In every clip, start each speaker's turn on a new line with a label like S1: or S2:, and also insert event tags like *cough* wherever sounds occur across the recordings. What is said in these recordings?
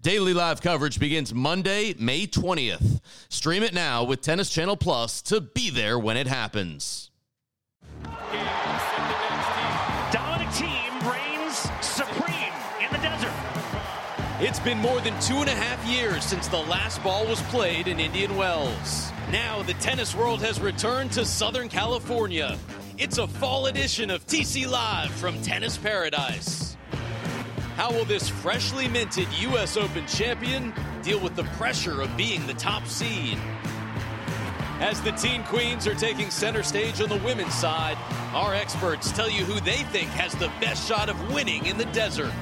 S1: Daily live coverage begins Monday, May 20th. Stream it now with Tennis Channel Plus to be there when it happens.
S2: Dominant team reigns supreme in the desert.
S1: It's been more than two and a half years since the last ball was played in Indian Wells. Now the tennis world has returned to Southern California. It's a fall edition of TC Live from Tennis Paradise. How will this freshly minted U.S. Open champion deal with the pressure of being the top seed? As the teen queens are taking center stage on the women's side, our experts tell you who they think has the best shot of winning in the desert.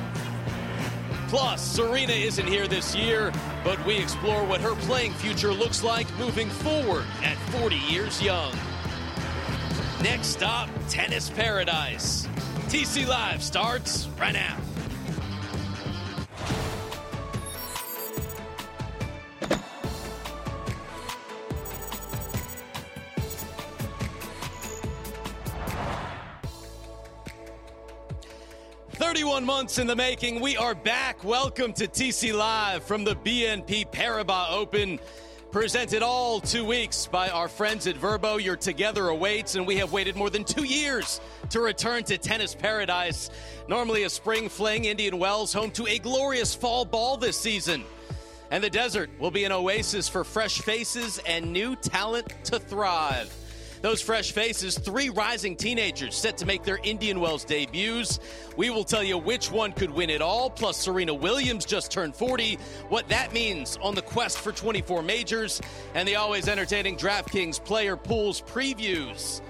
S1: Plus, Serena isn't here this year, but we explore what her playing future looks like moving forward at 40 years young. Next stop, Tennis Paradise. TC Live starts right now. 31 months in the making. We are back. Welcome to TC Live from the BNP Paribas Open. Presented all two weeks by our friends at Vrbo, Your together awaits, and we have waited more than two years to return to tennis paradise. Normally a spring fling, Indian Wells home to a glorious fall ball this season. And the desert will be an oasis for fresh faces and new talent to thrive. Those fresh faces, three rising teenagers set to make their Indian Wells debuts. We will tell you which one could win it all, plus Serena Williams just turned 40, what that means on the quest for 24 majors, and the always entertaining DraftKings player pools previews.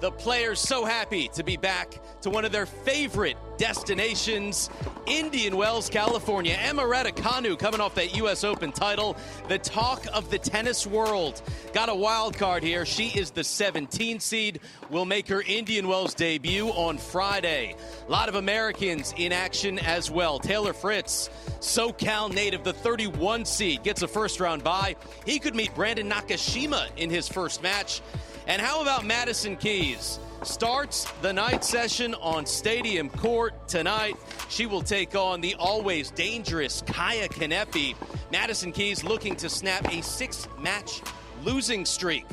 S1: The players so happy to be back to one of their favorite destinations, Indian Wells, California. Emma Raducanu coming off that U.S. Open title, the talk of the tennis world. Got a wild card here. She is the 17 seed. Will make her Indian Wells debut on Friday. A lot of Americans in action as well. Taylor Fritz, SoCal native, the 31 seed, gets a first round bye. He could meet Brandon Nakashima in his first match. And how about Madison Keys? Starts the night session on Stadium Court tonight. She will take on the always dangerous Kaia Kanepi. Madison Keys looking to snap a six match losing streak.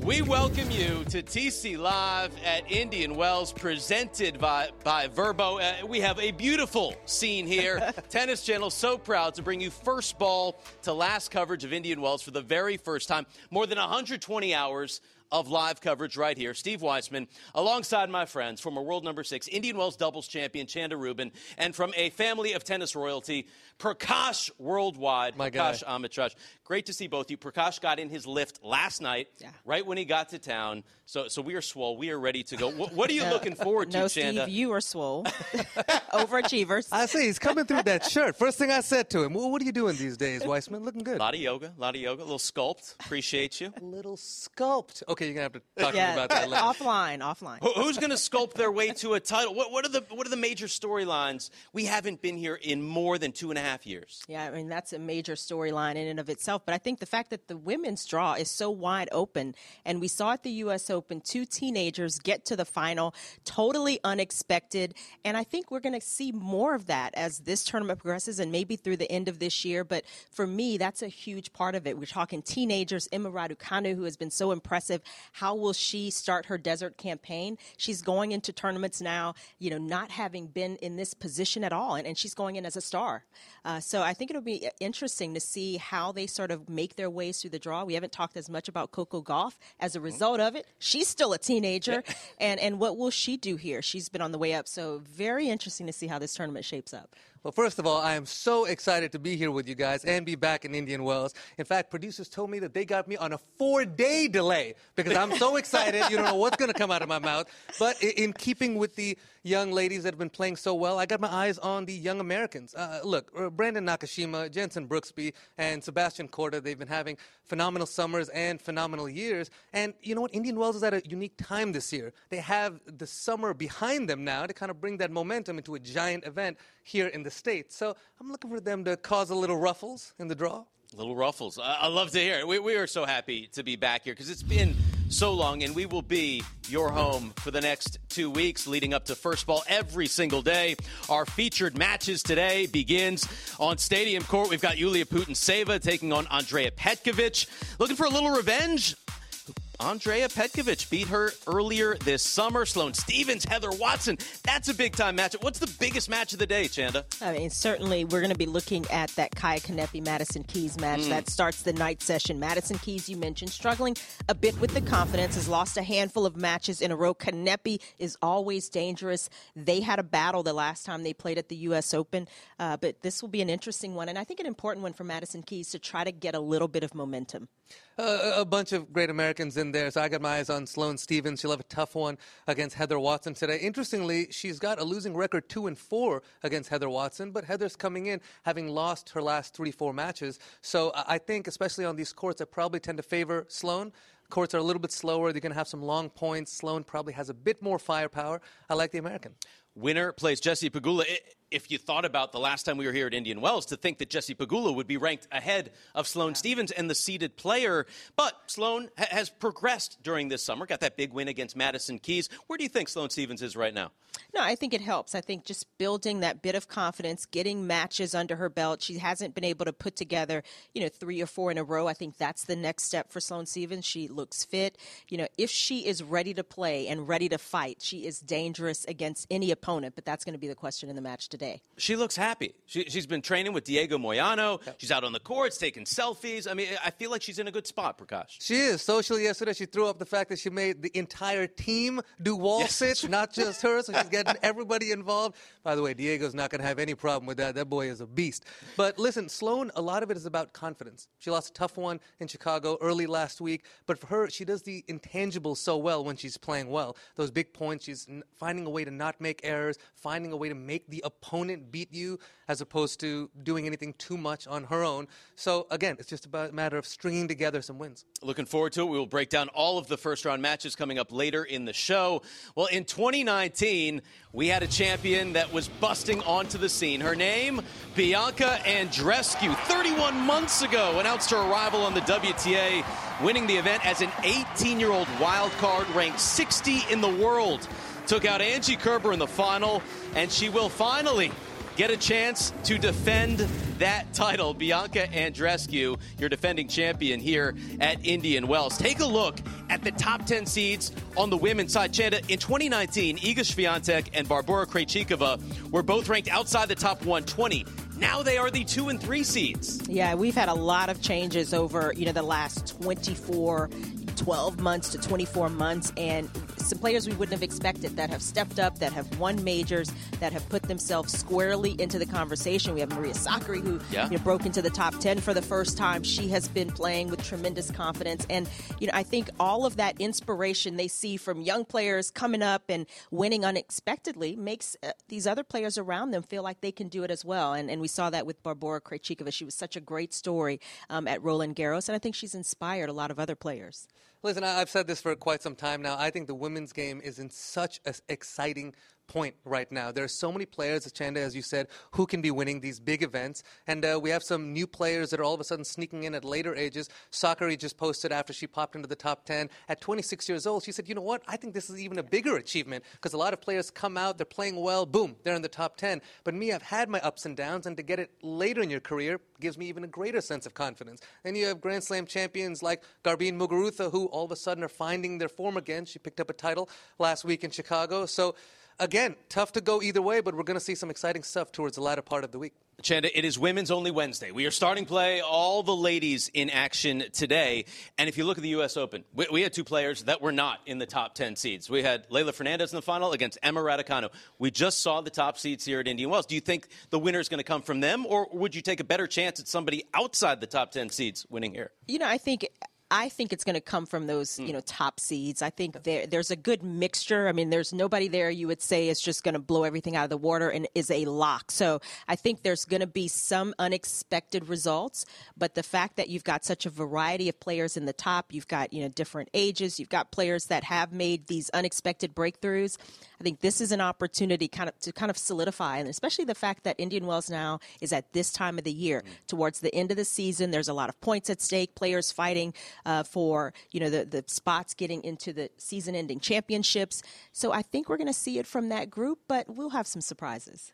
S1: We welcome you to TC Live at Indian Wells, presented by, by Vrbo. Uh, we have a beautiful scene here. *laughs* Tennis Channel so proud to bring you first ball to last coverage of Indian Wells for the very first time. More than 120 hours of live coverage right here. Steve Weissman, alongside my friends, from a world number six, Indian Wells doubles champion Chanda Rubin, and from a family of tennis royalty, Prakash Worldwide,
S3: My
S1: Prakash
S3: guy.
S1: Amritraj. Great to see both of you. Prakash got in his lift last night,
S4: Yeah.
S1: right when he got to town. So, so we are swole. We are ready to go. What, what are you looking forward to,
S4: no,
S1: Chanda?
S4: Steve, you are swole. *laughs* *laughs* Overachievers.
S3: I see he's coming through that shirt. First thing I said to him, well, "What are you doing these days, Weissman? Looking good."
S1: a lot of yoga, a lot of yoga, a little sculpt. Appreciate you.
S3: A little sculpt. Okay, you're gonna have to talk to me
S4: yeah,
S3: about that later.
S4: offline, offline.
S1: Who- Who's going to sculpt their way to a title? What, what are the what are the major storylines? We haven't been here in more than two and a half years.
S4: Yeah, I mean that's a major storyline in and of itself. But I think the fact that the women's draw is so wide open, and we saw at the U.S. Open two teenagers get to the final, totally unexpected. And I think we're going to see more of that as this tournament progresses, and maybe through the end of this year. But for me, that's a huge part of it. We're talking teenagers. Emma Raducanu, who has been so impressive. How will she start her desert campaign? She's going into tournaments now, you know, not having been in this position at all, and, and she's going in as a star. Uh, so I think it'll be interesting to see how they sort of make their ways through the draw. We haven't talked as much about Coco Gauff as a result of it. She's still a teenager, and and what will she do here? She's been on the way up, so very interesting to see how this tournament shapes up.
S3: Well, first of all, I am so excited to be here with you guys and be back in Indian Wells. In fact, producers told me that they got me on a four-day delay because I'm so excited. You don't know what's going to come out of my mouth. But in keeping with the young ladies that have been playing so well, I got my eyes on the young Americans. Uh, look, uh, Brandon Nakashima, Jenson Brooksby, and Sebastian Korda, they've been having phenomenal summers and phenomenal years. And you know what? Indian Wells is at a unique time this year. They have the summer behind them now to kind of bring that momentum into a giant event here in the States. So I'm looking for them to cause a little ruffles in the draw.
S1: Little ruffles. I, I love to hear it. We, we are so happy to be back here because it's been so long, and we will be your home for the next two weeks leading up to first ball every single day. Our featured matches today begins on Stadium Court. We've got Yulia Putintseva taking on Andrea Petkovic. Looking for a little revenge? Andrea Petkovic beat her earlier this summer. Sloane Stevens, Heather Watson. That's a big time matchup. What's the biggest match of the day, Chanda?
S4: I mean, certainly we're going to be looking at that Kaia Kanepi Madison Keys match mm. that starts the night session. Madison Keys, you mentioned, struggling a bit with the confidence, has lost a handful of matches in a row. Kanepi is always dangerous. They had a battle the last time they played at the U.S. Open, uh, but this will be an interesting one, and I think an important one for Madison Keys to try to get a little bit of momentum.
S3: Uh, a bunch of great Americans in there. So I got my eyes on Sloane Stevens. She'll have a tough one against Heather Watson today. Interestingly, she's got a losing record two and four against Heather Watson, but Heather's coming in having lost her last three, four matches. So I think, especially on these courts, I probably tend to favor Sloane. Courts are a little bit slower. They're going to have some long points. Sloane probably has a bit more firepower. I like the American.
S1: Winner plays Jessie Pegula if you thought about the last time we were here at Indian Wells, to think that Jessie Pegula would be ranked ahead of Sloane Stevens and the seeded player. But Sloane ha- has progressed during this summer, got that big win against Madison Keys. Where do you think Sloane Stevens is right now?
S4: No, I think it helps. I think just building that bit of confidence, getting matches under her belt. She hasn't been able to put together, you know, three or four in a row. I think that's the next step for Sloane Stevens. She looks fit. You know, if she is ready to play and ready to fight, she is dangerous against any opponent. But that's going to be the question in the match today.
S1: She looks happy. She, has been training with Diego Moyano. Yep. She's out on the courts taking selfies. I mean, I feel like she's in a good spot, Prakash.
S3: She is. Socially yesterday, she threw up the fact that she made the entire team do wall yes. sits, not just her. So she's getting *laughs* everybody involved. By the way, Diego's not going to have any problem with that. That boy is a beast. But listen, Sloane, a lot of it is about confidence. She lost a tough one in Chicago early last week, but for her, she does the intangibles so well when she's playing well. Those big points, she's finding a way to not make errors, finding a way to make the opponent beat you as opposed to doing anything too much on her own. So again, it's just about a matter of stringing together some wins.
S1: Looking forward to it. We will break down all of the first round matches coming up later in the show. Well, in 2019, we had a champion that was busting onto the scene. Her name, Bianca Andreescu. 31 months ago, announced her arrival on the WTA, winning the event as an 18 year old wild card, ranked 60 in the world. Took out Angie Kerber in the final, and she will finally get a chance to defend that title. Bianca Andreescu, your defending champion here at Indian Wells. Take a look at the top 10 seeds on the women's side. Chanda, in 2019, Iga Swiatek and Barbora Krejcikova were both ranked outside the top 120. Now they are the two and three seeds.
S4: Yeah, we've had a lot of changes over you know the last 24, 12 months to 24 months, and some players we wouldn't have expected that have stepped up, that have won majors, that have put themselves squarely into the conversation. We have Maria Sakkari, who yeah. you know, broke into the top 10 for the first time. She has been playing with tremendous confidence. And, you know, I think all of that inspiration they see from young players coming up and winning unexpectedly makes uh, these other players around them feel like they can do it as well. And, and we saw that with Barbora Krejcikova. She was such a great story um, at Roland Garros, and I think she's inspired a lot of other players.
S3: Listen, I've said this for quite some time now. I think the women's game is in such an exciting point right now. There are so many players, Chanda, as you said, who can be winning these big events. And uh, we have some new players that are all of a sudden sneaking in at later ages. Sakkari just posted after she popped into the top 10 at 26 years old. She said, you know what? I think this is even a bigger achievement because a lot of players come out, they're playing well, boom, they're in the top 10. But me, I've had my ups and downs, and to get it later in your career gives me even a greater sense of confidence. Then you have Grand Slam champions like Garbine Muguruza, who all of a sudden are finding their form again. She picked up a title last week in Chicago. So again, tough to go either way, but we're going to see some exciting stuff towards the latter part of the week.
S1: Chanda, it is Women's Only Wednesday. We are starting play, all the ladies in action today. And if you look at the U.S. Open, we, we, had two players that were not in the top 10 seeds. We had Leylah Fernandez in the final against Emma Raducanu. We just saw the top seeds here at Indian Wells. Do you think the winner is going to come from them, or would you take a better chance at somebody outside the top 10 seeds winning here?
S4: You know, I think I think it's going to come from those, you mm. know, top seeds. I think there, there's a good mixture. I mean, there's nobody there you would say is just going to blow everything out of the water and is a lock. So I think there's going to be some unexpected results. But the fact that you've got such a variety of players in the top, you've got, you know, different ages, you've got players that have made these unexpected breakthroughs. I think this is an opportunity kind of to kind of solidify, and especially the fact that Indian Wells now is at this time of the year, towards the end of the season. There's a lot of points at stake, players fighting uh, for you know the the spots getting into the season-ending championships. So I think we're going to see it from that group, but we'll have some surprises.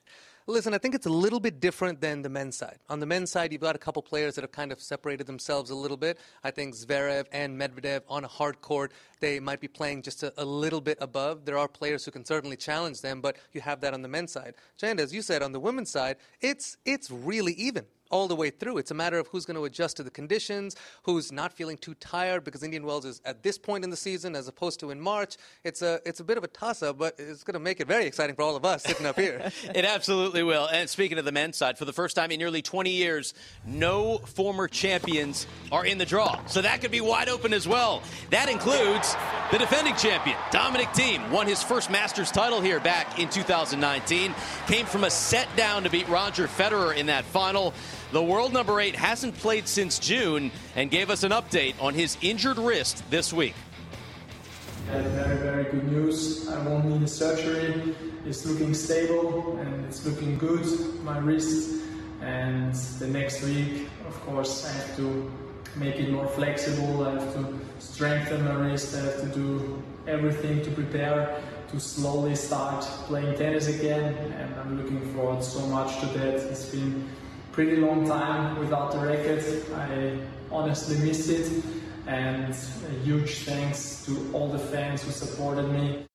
S3: Listen, I think it's a little bit different than the men's side. On the men's side, you've got a couple players that have kind of separated themselves a little bit. I think Zverev and Medvedev on a hard court, they might be playing just a, a little bit above. There are players who can certainly challenge them, but you have that on the men's side. Chanda, as you said, on the women's side, it's it's really even all the way through. It's a matter of who's going to adjust to the conditions, who's not feeling too tired because Indian Wells is at this point in the season as opposed to in March. It's a it's a bit of a toss up, but it's going to make it very exciting for all of us sitting up here. *laughs*
S1: it absolutely will. And speaking of the men's side, for the first time in nearly 20 years, no former champions are in the draw. So that could be wide open as well. That includes the defending champion, Dominic Thiem, won his first Masters title here back in 2019, came from a set down to beat Roger Federer in that final. The world number eight hasn't played since June and gave us an update on his injured wrist this week.
S5: Yeah, very, very good news. I won't need a surgery. It's looking stable and it's looking good, my wrist. And the next week, of course, I have to make it more flexible. I have to strengthen my wrist. I have to do everything to prepare to slowly start playing tennis again. And I'm looking forward so much to that. It's been pretty long time without the racket. I honestly missed it. And a huge thanks to all the fans who supported me.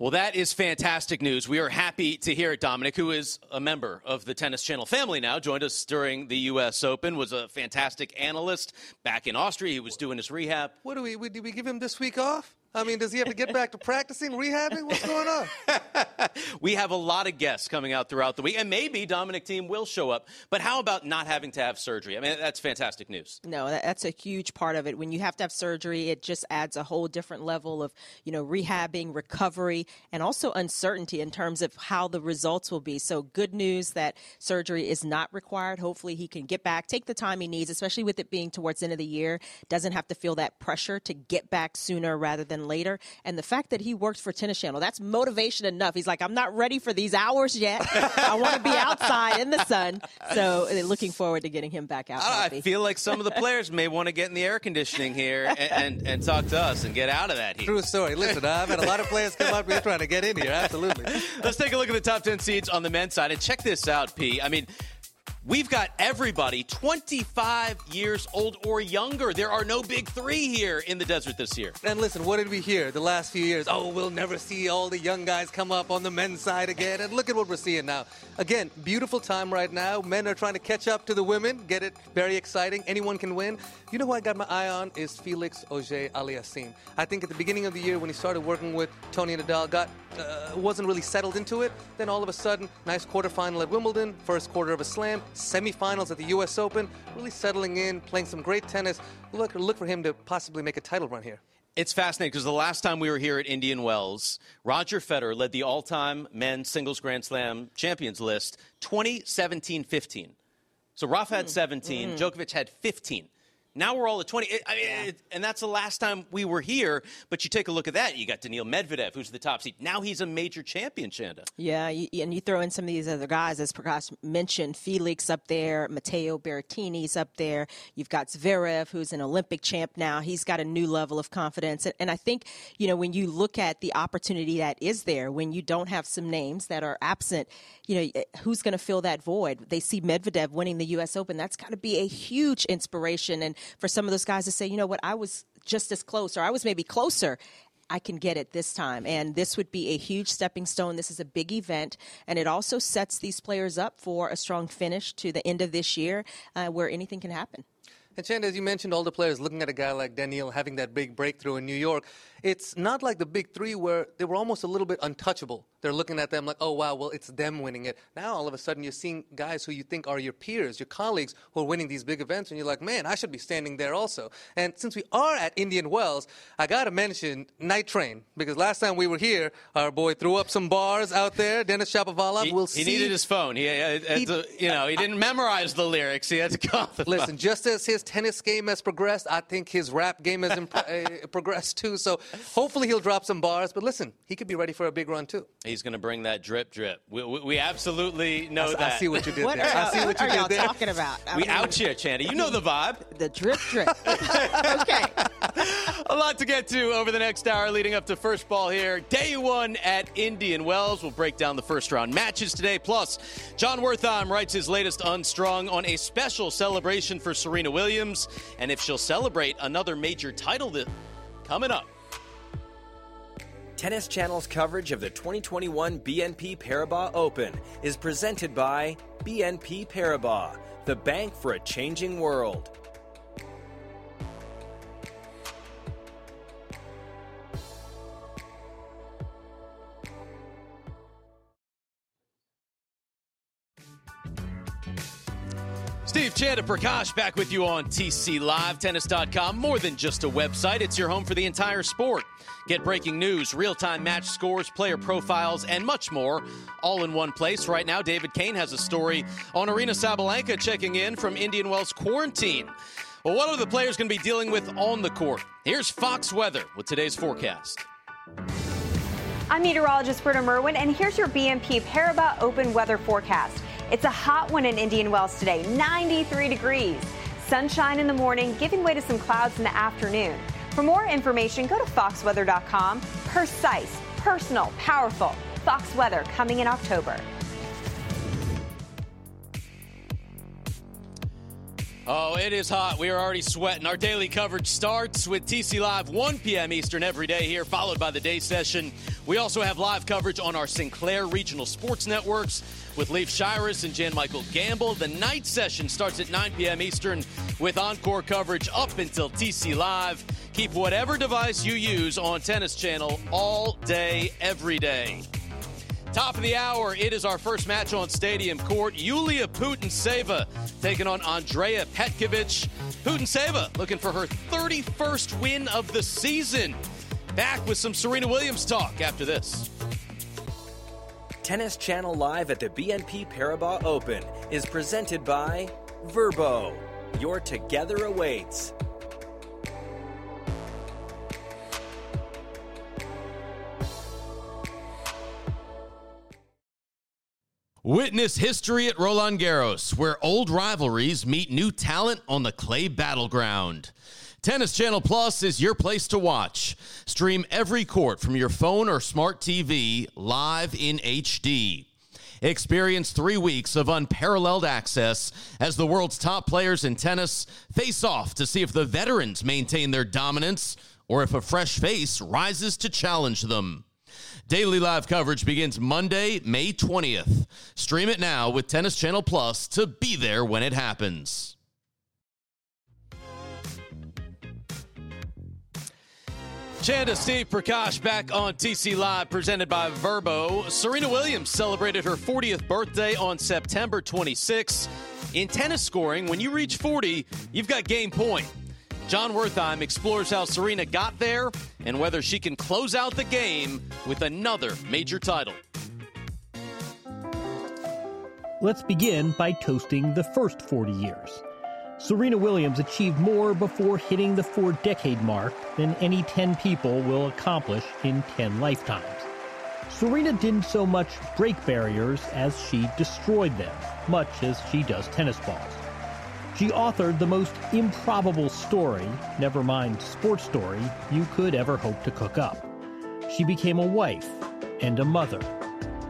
S1: Well, that is fantastic news. We are happy to hear it. Dominic, who is a member of the Tennis Channel family now, joined us during the U.S. Open, was a fantastic analyst back in Austria. He was doing his rehab.
S3: What do we, we did we give him this week off? I mean, does he have to get back to practicing, rehabbing? What's going on? *laughs*
S1: we have a lot of guests coming out throughout the week, and maybe Dominic Thiem will show up. But how about not having to have surgery? I mean, that's fantastic news.
S4: No, that's a huge part of it. When you have to have surgery, it just adds a whole different level of, you know, rehabbing, recovery, and also uncertainty in terms of how the results will be. So good news that surgery is not required. Hopefully he can get back, take the time he needs, especially with it being towards the end of the year. Doesn't have to feel that pressure to get back sooner rather than later. And the fact that he works for Tennis Channel, that's motivation enough. He's like, I'm not ready for these hours yet. I want to be *laughs* outside in the sun. So uh, looking forward to getting him back out.
S1: I feel like some of the players may want to get in the air conditioning here and, and, and, talk to us and get out of that heat.
S3: True story. Listen, I've had a lot of players come up here trying to get in here. Absolutely.
S1: Let's take a look at the top 10 seeds on the men's side and check this out, P. I mean, We've got everybody 25 years old or younger. There are no big three here in the desert this year.
S3: And listen, what did we hear the last few years? Oh, we'll never see all the young guys come up on the men's side again. And look at what we're seeing now. Again, beautiful time right now. Men are trying to catch up to the women, get it very exciting. Anyone can win. You know who I got my eye on is Felix Auger Aliassime. I think at the beginning of the year when he started working with Toni Nadal, got uh, wasn't really settled into it. Then all of a sudden, nice quarterfinal at Wimbledon, first quarter of a slam, semifinals at the U.S. Open, really settling in, playing some great tennis. Look, look for him to possibly make a title run here.
S1: It's fascinating because the last time we were here at Indian Wells, Roger Federer led the all time men's singles Grand Slam champions list 2017 15. So Rafa had 17, mm. Djokovic had 15. Now we're all at 20. I mean, yeah. it, and that's the last time we were here. But you take a look at that. You got Daniil Medvedev, who's the top seed. Now he's a major champion, Chanda.
S4: Yeah, and you throw in some of these other guys, as Prakash mentioned, Felix up there, Matteo Berrettini's up there. You've got Zverev, who's an Olympic champ now. He's got a new level of confidence. And, and I think, you know, when you look at the opportunity that is there, when you don't have some names that are absent, you know, eh, who's going to fill that void? They see Medvedev winning the U.S. Open. That's got to be a huge inspiration. And for some of those guys to say, you know what, I was just as close or I was maybe closer. I can get it this time. And this would be a huge stepping stone. This is a big event. And it also sets these players up for a strong finish to the end of this year uh, where anything can happen.
S3: And Chand, as you mentioned, all the players looking at a guy like Daniil having that big breakthrough in New York, it's not like the big three where they were almost a little bit untouchable. They're looking at them like, oh, wow, well, it's them winning it. Now, all of a sudden, you're seeing guys who you think are your peers, your colleagues, who are winning these big events, and you're like, man, I should be standing there also. And since we are at Indian Wells, I got to mention Night Train, because last time we were here, our boy threw up some bars out there. Denis Shapovalov
S1: He,
S3: will
S1: he
S3: see.
S1: needed his phone. He, had
S3: He-
S1: to, you know, he didn't memorize the lyrics. He had to call them.
S3: Listen, just as his tennis game has progressed, I think his rap game has imp- *laughs* uh, progressed too. So hopefully he'll drop some bars. But listen, he could be ready for a big run too.
S1: He's going to bring that drip, drip. We, we, we absolutely know
S3: I,
S1: that.
S3: I see what you did
S4: What
S3: there.
S4: are
S3: I see what
S4: what
S3: you
S4: are
S3: did
S4: y'all
S3: there.
S4: talking about? I
S1: we
S4: mean,
S1: out here, Chandy. You know the vibe.
S4: The drip drip. *laughs* okay.
S1: A lot to get to over the next hour leading up to first ball here. Day one at Indian Wells. We'll break down the first round matches today. Plus, Jon Wertheim writes his latest Unstrung on a special celebration for Serena Williams and if she'll celebrate another major title that coming up.
S6: Tennis Channel's coverage of the 2021 BNP Paribas Open is presented by BNP Paribas, the bank for a changing world.
S1: Chanda Prakash back with you on TC Live, tennis.com. More than just a website, it's your home for the entire sport. Get breaking news, real time match scores, player profiles, and much more all in one place. Right now, David Kane has a story on Aryna Sabalenka checking in from Indian Wells quarantine. Well, what are the players going to be dealing with on the court? Here's Fox Weather with today's forecast.
S7: I'm meteorologist Britta Merwin, and here's your BNP Paribas Open weather forecast. It's a hot one in Indian Wells today, 93 degrees. Sunshine in the morning, giving way to some clouds in the afternoon. For more information, go to foxweather.com. Precise, personal, powerful. Fox Weather coming in October.
S1: Oh, it is hot. We are already sweating. Our daily coverage starts with TC Live 1 p.m. Eastern every day here, followed by the day session. We also have live coverage on our Sinclair Regional Sports Networks with Leif Shiras and Jan Michael Gambill. The night session starts at 9 p.m. Eastern with encore coverage up until TC Live. Keep whatever device you use on Tennis Channel all day, every day. Top of the hour, it is our first match on Stadium Court. Yulia Putintseva taking on Andrea Petkovic. Putintseva looking for her 31st win of the season. Back with some Serena Williams talk after this.
S6: Tennis Channel Live at the BNP Paribas Open is presented by Vrbo. Your together awaits.
S1: Witness history at Roland Garros, where old rivalries meet new talent on the clay battleground. Tennis Channel Plus is your place to watch. Stream every court from your phone or smart TV live in HD. Experience three weeks of unparalleled access as the world's top players in tennis face off to see if the veterans maintain their dominance or if a fresh face rises to challenge them. Daily live coverage begins Monday, May 20th. Stream it now with Tennis Channel Plus to be there when it happens. Chanda Steve Prakash back on TC Live, presented by Vrbo. Serena Williams celebrated her 40th birthday on September 26. In tennis scoring, when you reach 40, you've got game point. Jon Wertheim explores how Serena got there and whether she can close out the game with another major title.
S8: Let's begin by toasting the first 40 years. Serena Williams achieved more before hitting the four decade mark than any 10 people will accomplish in 10 lifetimes. Serena didn't so much break barriers as she destroyed them, much as she does tennis balls. She authored the most improbable story, never mind sports story, you could ever hope to cook up. She became a wife and a mother,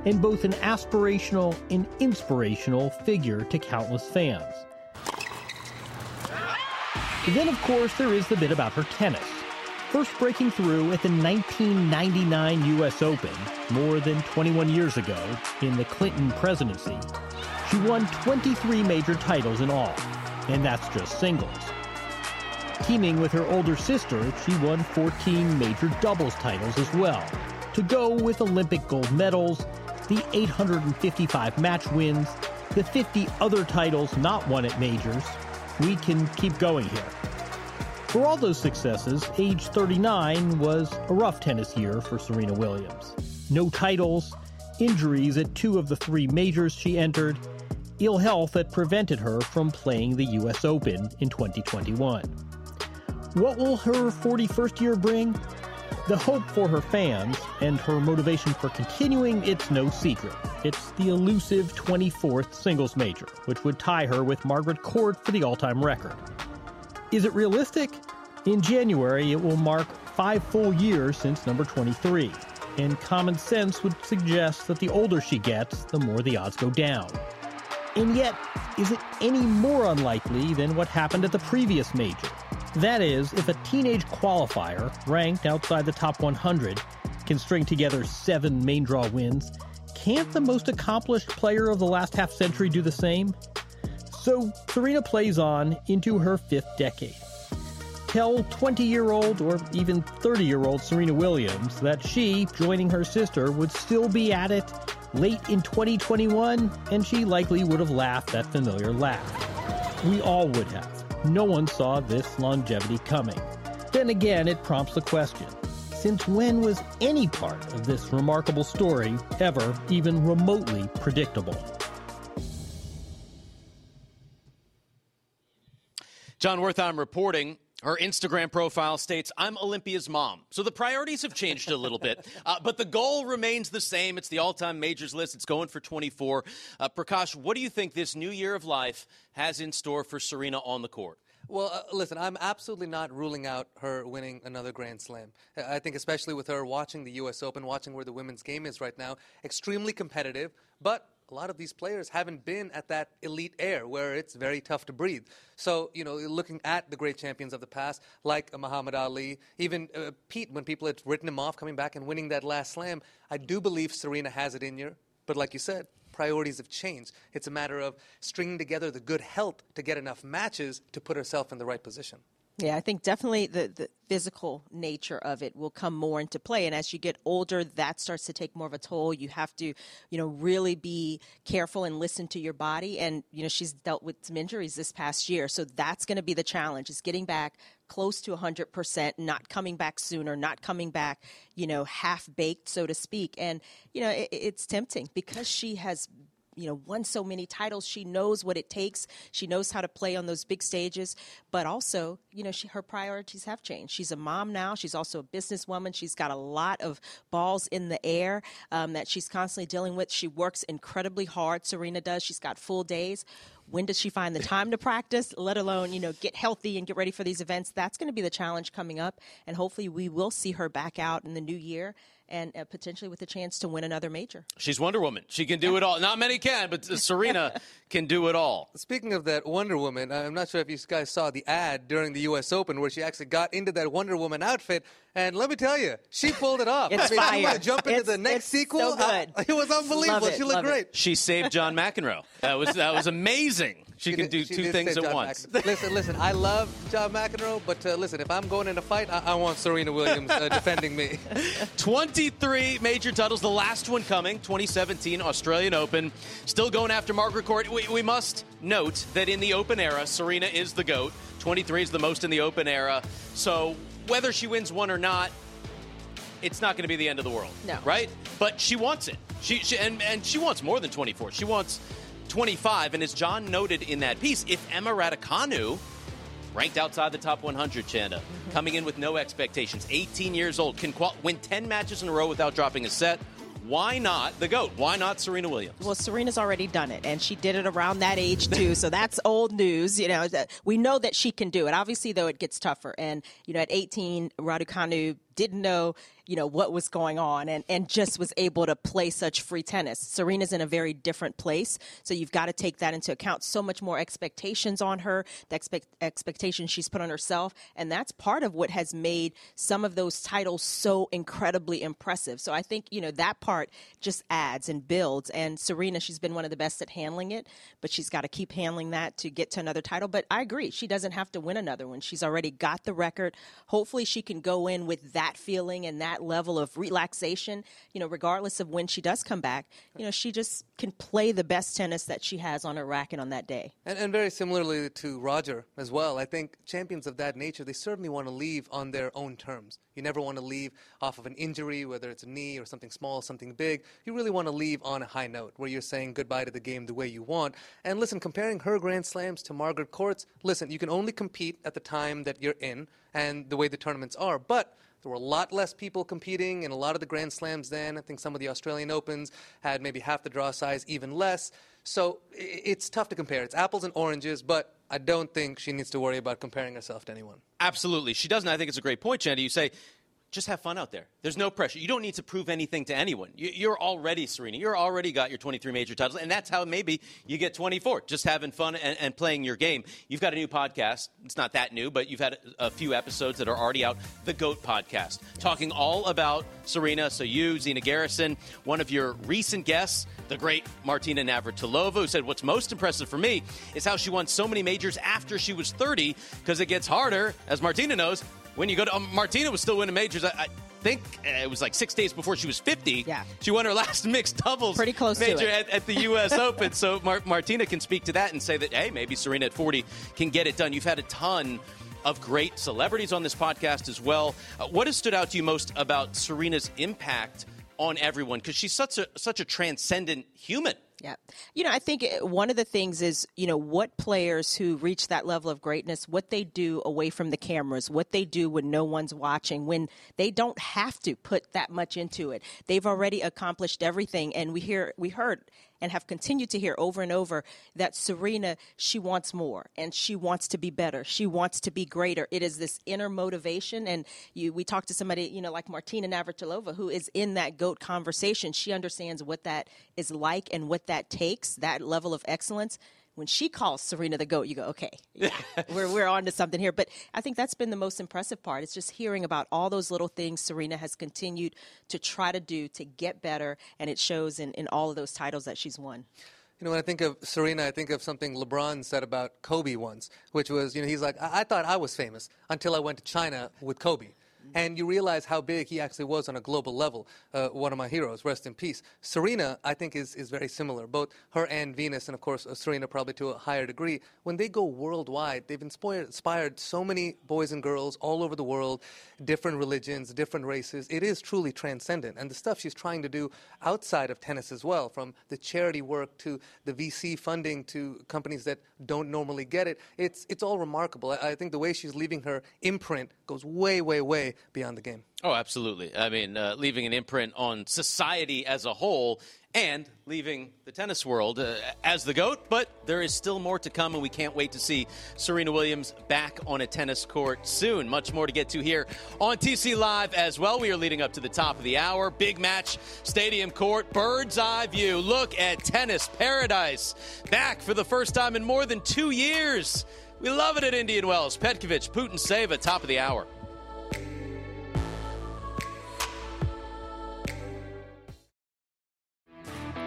S8: and both an aspirational and inspirational figure to countless fans. Then, of course, there is the bit about her tennis. First breaking through at the 1999 U.S. Open, more than 21 years ago, in the Clinton presidency, she won 23 major titles in all, and that's just singles. Teaming with her older sister, she won 14 major doubles titles as well, to go with Olympic gold medals, the 855 match wins, the 50 other titles not won at majors. We can keep going here. For all those successes, age 39 was a rough tennis year for Serena Williams. No titles, injuries at two of the three majors she entered, ill health that prevented her from playing the US Open in 2021. What will her 41st year bring? The hope for her fans and her motivation for continuing, it's no secret. It's the elusive 24th singles major, which would tie her with Margaret Court for the all time record. Is it realistic? In January, it will mark five full years since number 23, and common sense would suggest that the older she gets, the more the odds go down. And yet, is it any more unlikely than what happened at the previous major? That is, if a teenage qualifier, ranked outside the top 100, can string together seven main draw wins, can't the most accomplished player of the last half century do the same? So Serena plays on into her fifth decade. Tell 20 year old or even 30 year old Serena Williams that she, joining her sister, would still be at it late in 2021, and she likely would have laughed that familiar laugh. We all would have. No one saw this longevity coming. Then again, it prompts the question since when was any part of this remarkable story ever even remotely predictable?
S1: Jon Wertheim reporting. Her Instagram profile states, I'm Olympia's mom. So the priorities have changed a little bit, *laughs* uh, but the goal remains the same. It's the all time majors list. It's going for 24. Uh, Prakash, what do you think this new year of life has in store for Serena on the court?
S3: Well, uh, listen, I'm absolutely not ruling out her winning another Grand Slam. I think, especially with her watching the U.S. Open, watching where the women's game is right now, extremely competitive, but a lot of these players haven't been at that elite air where it's very tough to breathe. So, you know, looking at the great champions of the past, like Muhammad Ali, even uh, Pete, when people had written him off coming back and winning that last slam, I do believe Serena has it in her. But like you said, priorities have changed. It's a matter of stringing together the good health to get enough matches to put herself in the right position.
S4: Yeah, I think definitely the, the physical nature of it will come more into play. And as you get older, that starts to take more of a toll. You have to, you know, really be careful and listen to your body. And, you know, she's dealt with some injuries this past year. So that's going to be the challenge is getting back close to 100%, not coming back sooner, not coming back, you know, half baked, so to speak. And, you know, it, it's tempting because she has you know won so many titles. She knows what it takes. She knows how to play on those big stages. But also you know she, her priorities have changed. She's a mom now. She's also a businesswoman. She's got a lot of balls in the air um, that she's constantly dealing with. She works incredibly hard serena does. She's got full days. When does she find the time to practice? Let alone you know get healthy and get ready for these events. That's going to be the challenge coming up and hopefully we will see her back out in the new year and uh, potentially with a chance to win another major.
S1: She's Wonder Woman. She can do it all. Not many can, but *laughs* Serena can do it all.
S3: Speaking of that Wonder Woman, I'm not sure if you guys saw the ad during the U.S. Open where she actually got into that Wonder Woman outfit, and let me tell you, she pulled it off.
S4: it's
S3: I mean,
S4: fire.
S3: jump into
S4: it's,
S3: the next sequel.
S4: So good. *laughs*
S3: it was unbelievable.
S4: It,
S3: she looked great.
S4: It.
S1: She saved John McEnroe. That was that was amazing. *laughs* She, she can
S3: did,
S1: do
S3: she
S1: two things at
S3: John
S1: once.
S3: McEnroe. listen, listen. I love John McEnroe, but uh, listen, if I'm going in a fight, I, I want Serena Williams uh, defending me.
S1: 23 major titles. The last one coming, 2017 Australian Open. Still going after Margaret Court. We, we must note that in the Open era, Serena is the goat. 23 is the most in the Open era. So whether she wins one or not, it's not going to be the end of the world.
S4: No.
S1: Right? But she wants it. She, she and, and she wants more than 24. She wants 25. And as John noted in that piece, if Emma Raducanu, ranked outside the top 100, Chanda, coming in with no expectations, 18 years old, can qual- win 10 matches in a row without dropping a set, why not the GOAT? Why not Serena Williams?
S4: Well, Serena's already done it, and she did it around that age too. so that's *laughs* old news. You know, we know that she can do it. Obviously, though, it gets tougher. And you know, at 18, Raducanu didn't know, you know, what was going on and, and just was able to play such free tennis. Serena's in a very different place. So you've got to take that into account. So much more expectations on her, the expect, expectations she's put on herself. And that's part of what has made some of those titles so incredibly impressive. So I think, you know, that part just adds and builds. And Serena, she's been one of the best at handling it, but she's got to keep handling that to get to another title. But I agree, she doesn't have to win another one. She's already got the record. Hopefully, she can go in with that feeling and that level of relaxation, you know, regardless of when she does come back. You know, she just can play the best tennis that she has on her racket on that day.
S3: And, and very similarly to Roger as well, I think champions of that nature, they certainly want to leave on their own terms. You never want to leave off of an injury, whether it's a knee or something small, something big. You really want to leave on a high note where you're saying goodbye to the game the way you want. And listen, comparing her Grand Slams to Margaret Court's, listen, you can only compete at the time that you're in and the way the tournaments are. But there were a lot less people competing in a lot of the Grand Slams then. I think some of the Australian Opens had maybe half the draw size, even less. So it's tough to compare. It's apples and oranges, but I don't think she needs to worry about comparing herself to anyone.
S1: Absolutely. She doesn't. I think it's a great point, Chandy. You say, just have fun out there. There's no pressure. You don't need to prove anything to anyone. You're already Serena. You're already got your 23 major titles, and that's how maybe you get 24. Just having fun and, and playing your game. You've got a new podcast. It's not that new, but you've had a, few episodes that are already out. The Goat Podcast, talking all about Serena. So you, Zina Garrison, one of your recent guests, the great Martina Navratilova, who said what's most impressive for me is how she won so many majors after she was 30, because it gets harder, as Martina knows, when you go to um, Martina was still winning majors. I, I think uh, it was like six days before she was 50.
S4: Yeah.
S1: She won her last *laughs* mixed doubles
S4: Pretty close
S1: major at, at, the U.S. *laughs* Open. So Mar- Martina can speak to that and say that, hey, maybe Serena at 40 can get it done. You've had a ton of great celebrities on this podcast as well. Uh, what has stood out to you most about Serena's impact on everyone? Because she's such a such a transcendent human.
S4: Yeah. You know, I think uh, one of the things is, you know, what players who reach that level of greatness, what they do away from the cameras, what they do when no one's watching, when they don't have to put that much into it. They've already accomplished everything. And we hear, we heard and have continued to hear over and over that Serena, she wants more and she wants to be better. She wants to be greater. It is this inner motivation. And you, we talked to somebody, you know, like Martina Navratilova, who is in that GOAT conversation. She understands what that is like and what that takes, that level of excellence when she calls Serena the GOAT, you go, okay, *laughs* yeah, we're, we're on to something here. But I think that's been the most impressive part. It's just hearing about all those little things Serena has continued to try to do to get better, and it shows in, in all of those titles that she's won.
S3: You know, when I think of Serena, I think of something LeBron said about Kobe once, which was, you know, he's like, I, I thought I was famous until I went to China with Kobe and you realize how big he actually was on a global level. Uh, one of my heroes, rest in peace. Serena, I think, is, is very similar. Both her and Venus, and of course, uh, Serena probably to a higher degree. When they go worldwide, they've inspired, inspired so many boys and girls all over the world, different religions, different races. It is truly transcendent. And the stuff she's trying to do outside of tennis as well, from the charity work to the VC funding to companies that don't normally get it, it's, it's all remarkable. I, I think the way she's leaving her imprint goes way, way, way beyond the game.
S1: Oh, absolutely. I mean, uh, leaving an imprint on society as a whole and leaving the tennis world uh, as the GOAT, but there is still more to come, and we can't wait to see Serena Williams back on a tennis court soon. Much more to get to here on TC Live as well. We are leading up to the top of the hour. Big match, stadium court, bird's eye view. Look at tennis paradise. Back for the first time in more than two years. We love it at Indian Wells. Petkovic, Putintseva, top of the hour.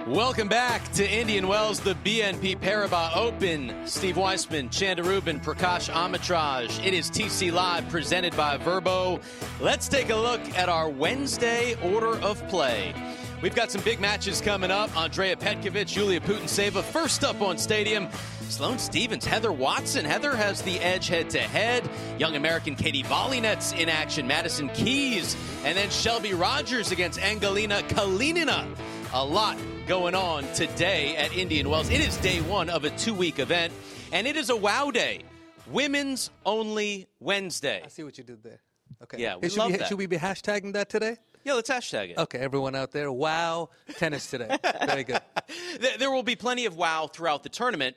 S1: Welcome back to Indian Wells, the BNP Paribas Open. Steve Weissman, Chanda Rubin, Prakash Amritraj. It is TC Live presented by Vrbo. Let's take a look at our Wednesday order of play. We've got some big matches coming up. Andrea Petkovic, Julia Putintseva. First up on Stadium, Sloane Stevens, Heather Watson. Heather has the edge head to head. Young American Katie Volynets in action. Madison Keys. And then Shelby Rogers against Anhelina Kalinina. A lot going on today at Indian Wells. It is day one of a two week event, and it is a wow day. Women's only Wednesday.
S3: I see what you did there. Okay.
S1: Yeah, we
S3: should,
S1: love
S3: we,
S1: that.
S3: should we be hashtagging that today?
S1: Yeah, let's hashtag it.
S3: Okay, everyone out there, wow, tennis today. Very good. *laughs*
S1: There will be plenty of wow throughout the tournament.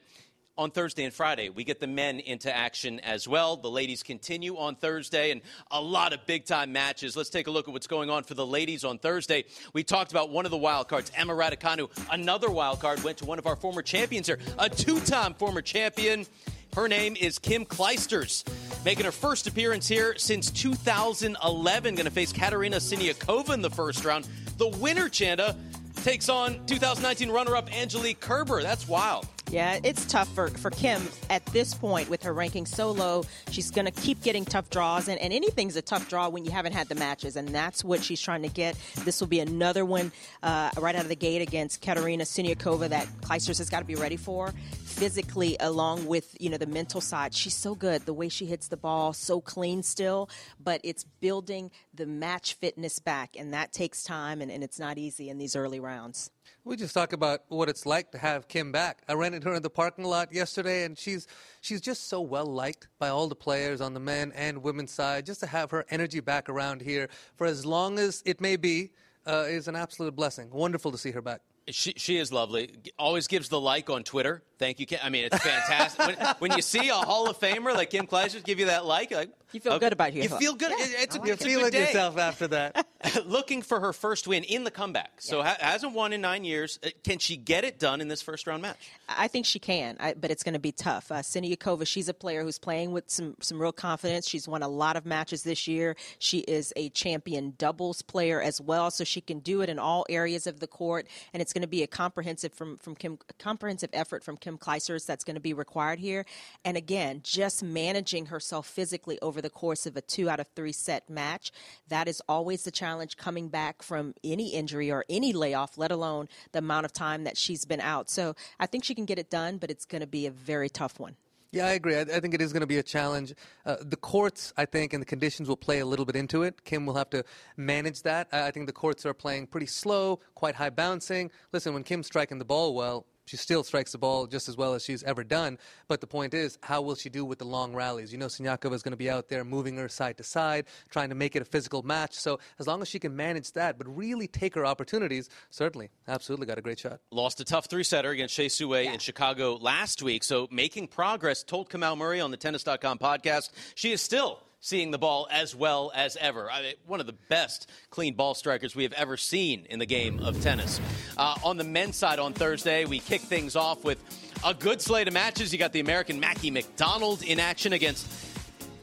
S1: On Thursday and Friday. We get the men into action as well. The ladies continue on Thursday and a lot of big time matches. Let's take a look at what's going on for the ladies on Thursday. We talked about one of the wild cards, Emma Raducanu. Another wild card went to one of our former champions here, a two time former champion. Her name is Kim Clijsters, making her first appearance here since 2011. Going to face Katerina Siniakova in the first round. The winner, Chanda, takes on 2019 runner up Angelique Kerber. That's wild.
S4: Yeah, it's tough for, for Kim at this point with her ranking so low. She's going to keep getting tough draws, and, and anything's a tough draw when you haven't had the matches, and that's what she's trying to get. This will be another one uh, right out of the gate against Katerina Siniakova that Clijsters has got to be ready for physically, along with you know the mental side. She's so good, the way she hits the ball, so clean still, but it's building the match fitness back, and that takes time, and, and it's not easy in these early rounds.
S3: We just talk about what it's like to have Kim back. I ran into her in the parking lot yesterday, and she's she's just so well liked by all the players on the men and women's side. Just to have her energy back around here for as long as it may be uh, is an absolute blessing. Wonderful to see her back.
S1: She, she is lovely. Always gives the like on Twitter. Thank you, Kim. I mean, it's fantastic. when, *laughs* when, you see a Hall of Famer like Kim Clijsters give you that like, like
S4: you feel okay. good about yourself.
S1: You feel good. Yeah. It's a, good feeling.
S3: you
S1: it's
S3: feel
S1: like
S3: yourself after that. *laughs*
S1: Looking for her first win in the comeback. So ha- hasn't won in nine years. Uh, can she get it done in this first round match?
S4: I think she can, I, but it's going to be tough. Uh, Siniakova, she's a player who's playing with some some real confidence. She's won a lot of matches this year. She is a champion doubles player as well, so she can do it in all areas of the court. And it's going to be a comprehensive from from Kim comprehensive effort from Kim Clijsters that's going to be required here. And again, just managing herself physically over the course of a two out of three set match. That is always the challenge coming back from any injury or any layoff, let alone the amount of time that she's been out. So I think she can get it done, but it's going to be a very tough one.
S3: Yeah, I agree. I, I, think it is going to be a challenge. Uh, the courts, I think, and the conditions will play a little bit into it. Kim will have to manage that. I, I think the courts are playing pretty slow, quite high bouncing. Listen, when Kim's striking the ball well, she still strikes the ball just as well as she's ever done. But the point is, how will she do with the long rallies? You know, Siniakova is going to be out there moving her side to side, trying to make it a physical match. So as long as she can manage that, but really take her opportunities, certainly, absolutely got a great shot.
S1: Lost a tough three setter against Hsieh Su-wei yeah. in Chicago last week. So making progress, told Kamal Murray on the Tennis.com podcast, she is still seeing the ball as well as ever. I mean, one of the best clean ball strikers we have ever seen in the game of tennis. Uh, on the men's side on Thursday, we kick things off with a good slate of matches. You got the American Mackie McDonald in action against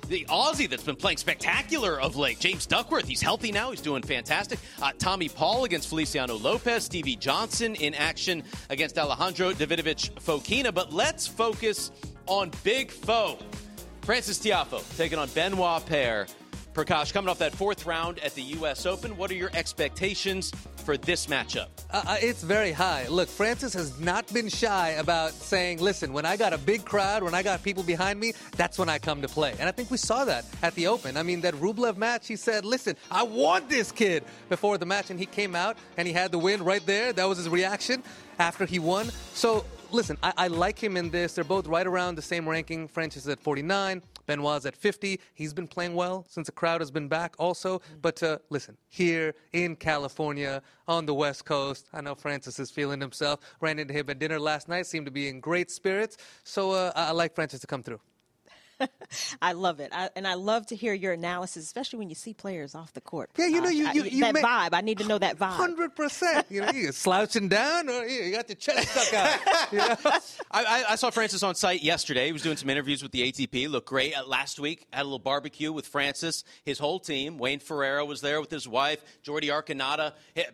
S1: the Aussie that's been playing spectacular of late, James Duckworth. He's healthy now. He's doing fantastic. Uh, Tommy Paul against Feliciano Lopez. Stevie Johnson in action against Alejandro Davidovich Fokina. But let's focus on Big Foe. Frances Tiafoe taking on Benoit Paire. Prakash, coming off that fourth round at the U.S. Open, what are your expectations for this matchup?
S3: Uh, uh, it's very high. Look, Frances has not been shy about saying, listen, when I got a big crowd, when I got people behind me, that's when I come to play. And I think we saw that at the Open. I mean, that Rublev match, he said, listen, I want this kid before the match. And he came out and he had the win right there. That was his reaction after he won. So listen, I, I, like him in this. They're both right around the same ranking. Frances is at 49, Benoit's at 50. He's been playing well since the crowd has been back also. But uh, listen, here in California, on the West Coast, I know Frances is feeling himself. Ran into him at dinner last night, seemed to be in great spirits. So uh, I like Frances to come through. *laughs*
S4: I love it, I, and I love to hear your analysis, especially when you see players off the court.
S3: Yeah, you know, you, you, you
S4: that vibe. I need to know that vibe.
S3: Hundred percent. You know, you slouching down, or you got the chest stuck out. *laughs* You know?
S1: I, I, saw Frances on site yesterday. He was doing some interviews with the ATP. Looked great. Uh, last week, had a little barbecue with Frances, his whole team. Wayne Ferreira was there with his wife, Jordi Arconada,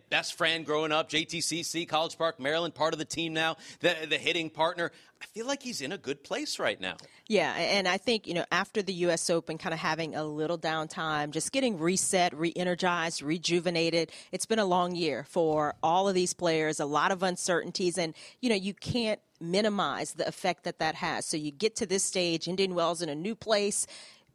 S1: best friend growing up, JTCC, College Park, Maryland, part of the team now, the, the hitting partner. I feel like he's in a good place right now.
S4: Yeah, and I think, you know, after the U.S. Open, kind of having a little downtime, just getting reset, re energized, rejuvenated. It's been a long year for all of these players, a lot of uncertainties, and, you know, you can't minimize the effect that that has. So you get to this stage, Indian Wells in a new place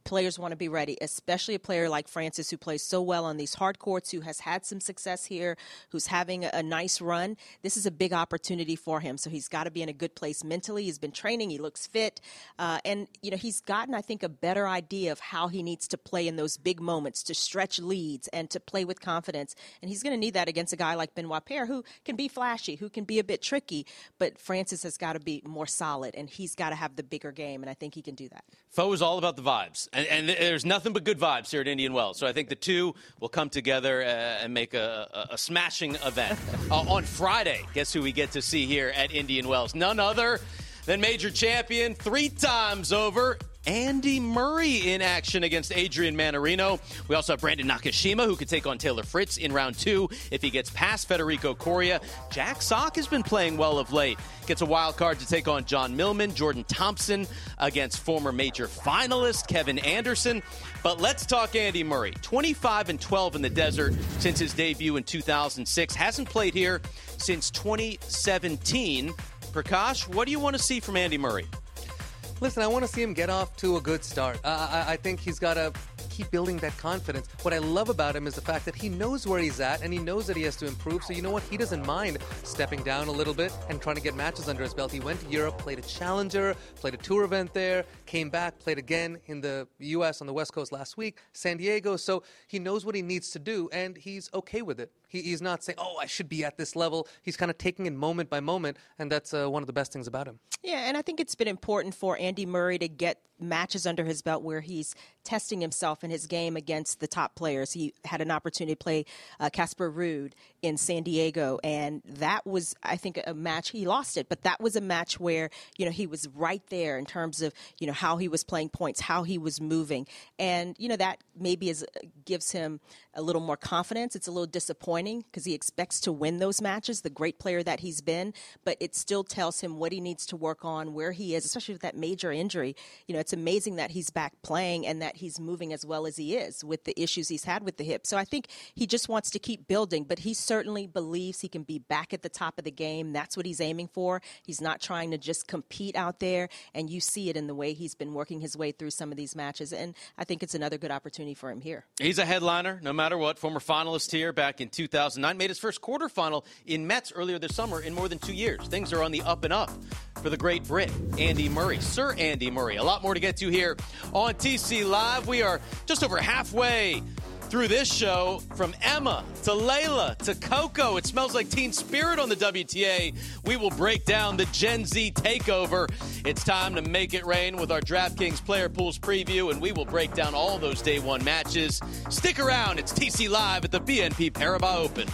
S4: players want to be ready, especially a player like Frances who plays so well on these hard courts, who has had some success here, who's having a, nice run. This is a big opportunity for him. So he's got to be in a good place mentally. He's been training, he looks fit. Uh, and, you know, he's gotten, I think, a better idea of how he needs to play in those big moments to stretch leads and to play with confidence. And he's going to need that against a guy like Benoit Paire who can be flashy, who can be a bit tricky. But Frances has got to be more solid and he's got to have the bigger game. And I think he can do that.
S1: Foe is all about the vibes. And, and, there's nothing but good vibes here at Indian Wells. So I think the two will come together uh, and make a, a, a smashing event. *laughs* uh, on Friday, guess who we get to see here at Indian Wells? None other than major champion three times over, Andy Murray in action against Adrian Mannarino. We also have Brandon Nakashima, who could take on Taylor Fritz in round two if he gets past Federico Coria. Jack Sock has been playing well of late. Gets a wild card to take on John Millman. Jordan Thompson against former major finalist Kevin Anderson. But let's talk Andy Murray. 25 and 12 in the desert since his debut in 2006. Hasn't played here since 2017. Prakash, what do you want to see from Andy Murray?
S3: Listen, I want to see him get off to a good start. Uh, I, I think he's got to keep building that confidence. What I love about him is the fact that he knows where he's at and he knows that he has to improve. So you know what? He doesn't mind stepping down a little bit and trying to get matches under his belt. He went to Europe, played a challenger, played a tour event there, came back, played again in the U.S. on the West Coast last week, San Diego. So he knows what he needs to do and he's okay with it. He, he's not saying, "Oh, I should be at this level." He's kind of taking it moment by moment, and that's uh, one of the best things about him.
S4: Yeah, and I think it's been important for Andy Murray to get matches under his belt where he's testing himself in his game against the top players. He had an opportunity to play uh, Casper uh, Ruud in San Diego, and that was, I think, a match he lost it, but that was a match where you know he was right there in terms of you know how he was playing points, how he was moving, and you know that maybe is gives him a little more confidence. It's a little disappointing because he expects to win those matches, the great player that he's been, but it still tells him what he needs to work on, where he is, especially with that major injury. You know, it's amazing that he's back playing and that he's moving as well as he is with the issues he's had with the hip. So I think he just wants to keep building, but he certainly believes he can be back at the top of the game. That's what he's aiming for. He's not trying to just compete out there, and you see it in the way he's been working his way through some of these matches. And I think it's another good opportunity for him here.
S1: He's a headliner, no matter what. Former finalist here back in 2009, made his first quarterfinal in Metz earlier this summer in more than two years. Things are on the up and up for the great Brit, Andy Murray. Sir Andy Murray. A lot more to get to here on TC Live. We are just over halfway through this show from Emma to Leylah to Coco. It smells like Teen Spirit on the WTA. We will break down the Gen Z takeover. It's time to make it rain with our DraftKings player pools preview, and we will break down all those day one matches. Stick around. It's TC Live at the BNP Paribas Open.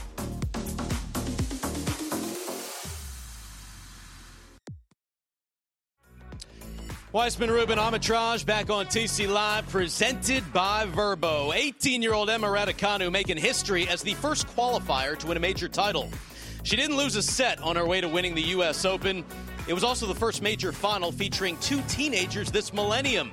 S1: Weissman Rubin Amritraj back on TC Live, presented by Vrbo. 18 year old Emma Raducanu making history as the first qualifier to win a major title. She didn't lose a set on her way to winning the U.S. Open. It was also the first major final featuring two teenagers this millennium.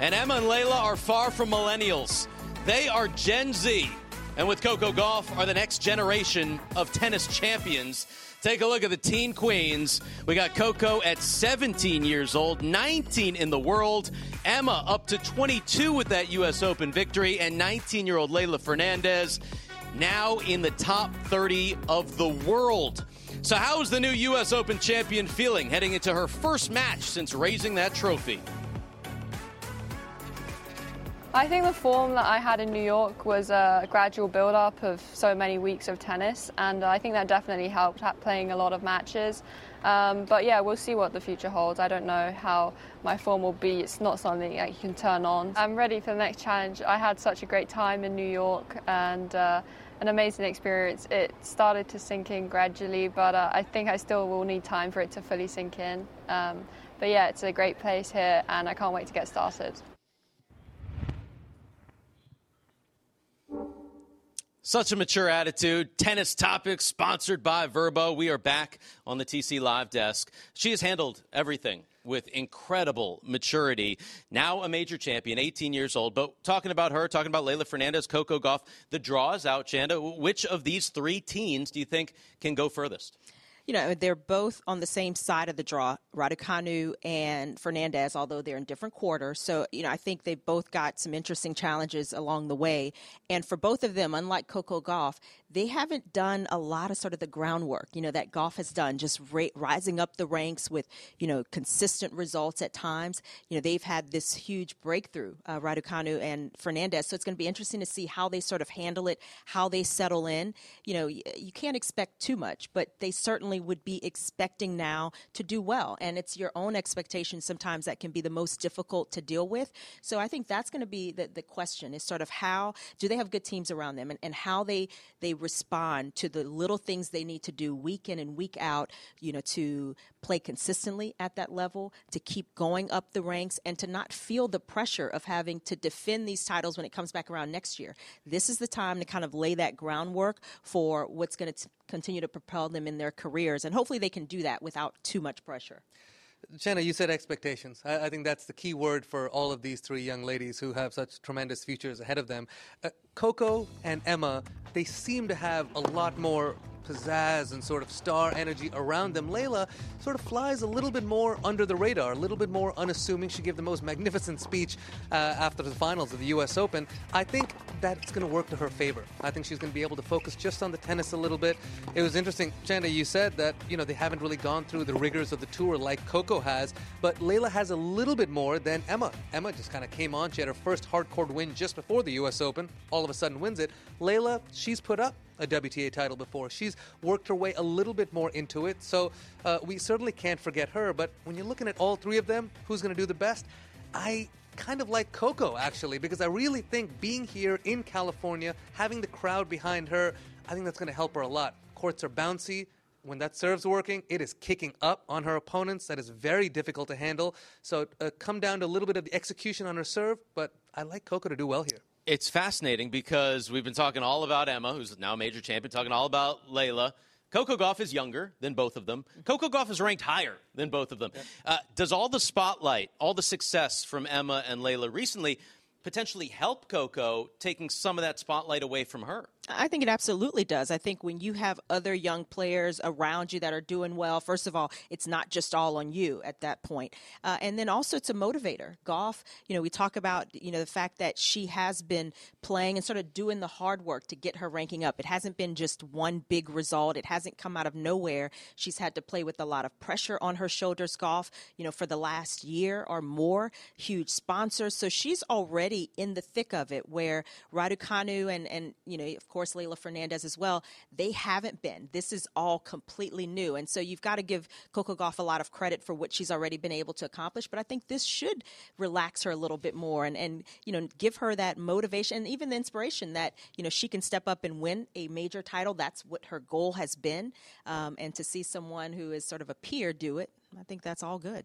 S1: And Emma and Leylah are far from millennials, they are Gen Z. And with Coco Gauff, are the next generation of tennis champions. Take a look at the teen queens. We got Coco at 17 years old, 19 in the world. Emma up to 22 with that U.S. Open victory, and 19 year old Leylah Fernandez now in the top 30 of the world. So, how is the new U.S. Open champion feeling heading into her first match since raising that trophy?
S9: I think the form that I had in New York was a gradual build up of so many weeks of tennis, and I think that definitely helped playing a lot of matches. Um, but yeah, we'll see what the future holds. I don't know how my form will be. It's not something that you can turn on. I'm ready for the next challenge. I had such a great time in New York and uh, an amazing experience. It started to sink in gradually, but uh, I think I still will need time for it to fully sink in. Um, but yeah, it's a great place here, and I can't wait to get started.
S1: Such a mature attitude. Tennis topics sponsored by Vrbo. We are back on the TC Live desk. She has handled everything with incredible maturity. Now a major champion, 18 years old. But talking about her, talking about Leylah Fernandez, Coco Gauff, the draw is out, Chanda. Which of these three teens do you think can go furthest?
S4: You know, they're both on the same side of the draw, Raducanu and Fernandez, although they're in different quarters. So, you know, I think they've both got some interesting challenges along the way. And for both of them, unlike Coco Gauff, they haven't done a lot of sort of the groundwork, you know, that Gauff has done, just ra- rising up the ranks with, you know, consistent results at times. You know, they've had this huge breakthrough, uh, Raducanu and Fernandez. So it's going to be interesting to see how they sort of handle it, how they settle in. You know, you can't expect too much, but they certainly would be expecting now to do well. And it's your own expectations sometimes that can be the most difficult to deal with. So I think that's going to be the, the question is sort of how do they have good teams around them and, and how they, they respond to the little things they need to do week in and week out, you know, to play consistently at that level, to keep going up the ranks, and to not feel the pressure of having to defend these titles when it comes back around next year. This is the time to kind of lay that groundwork for what's going to continue to propel them in their careers, and hopefully they can do that without too much pressure.
S3: Chanda, you said expectations. I, I, think that's the key word for all of these three young ladies who have such tremendous futures ahead of them. Uh, Coco and Emma, they seem to have a lot more pizzazz and sort of star energy around them. Leylah sort of flies a little bit more under the radar, a little bit more unassuming. She gave the most magnificent speech uh, after the finals of the U.S. Open. I think that's going to work to her favor. I think she's going to be able to focus just on the tennis a little bit. It was interesting, Chanda, you said that, you know, they haven't really gone through the rigors of the tour like Coco has, but Leylah has a little bit more than Emma. Emma just kind of came on. She had her first hardcore win just before the U.S. Open, all of a sudden wins it. Leylah, she's put up a WTA title before. She's worked her way a little bit more into it, so uh, we certainly can't forget her. But when you're looking at all three of them, who's going to do the best? I kind of like Coco, actually, because I really think being here in California, having the crowd behind her, I think that's going to help her a lot. Courts are bouncy. When that serve's working, it is kicking up on her opponents. That is very difficult to handle. So, uh, come down to a little bit of the execution on her serve, but I like Coco to do well here.
S1: It's fascinating because we've been talking all about Emma, who's now a major champion, talking all about Leylah. Coco Gauff is younger than both of them. Coco Gauff is ranked higher than both of them. Uh, does all the spotlight, all the success from Emma and Leylah recently potentially help Coco taking some of that spotlight away from her?
S4: I think it absolutely does. I think when you have other young players around you that are doing well, first of all, it's not just all on you at that point. Uh, and then also it's a motivator. Gauff, you know, we talk about, you know, the fact that she has been playing and sort of doing the hard work to get her ranking up. It hasn't been just one big result. It hasn't come out of nowhere. She's had to play with a lot of pressure on her shoulders, Gauff, you know, for the last year or more, huge sponsors. So she's already in the thick of it where Raducanu and, and, you know, of course, Leylah Fernandez as well, they haven't been. This is all completely new. And so you've got to give Coco Gauff a lot of credit for what she's already been able to accomplish. But I think this should relax her a little bit more and, and you know, give her that motivation and even the inspiration that, you know, she can step up and win a major title. That's what her goal has been. Um, and to see someone who is sort of a peer do it, I think that's all good.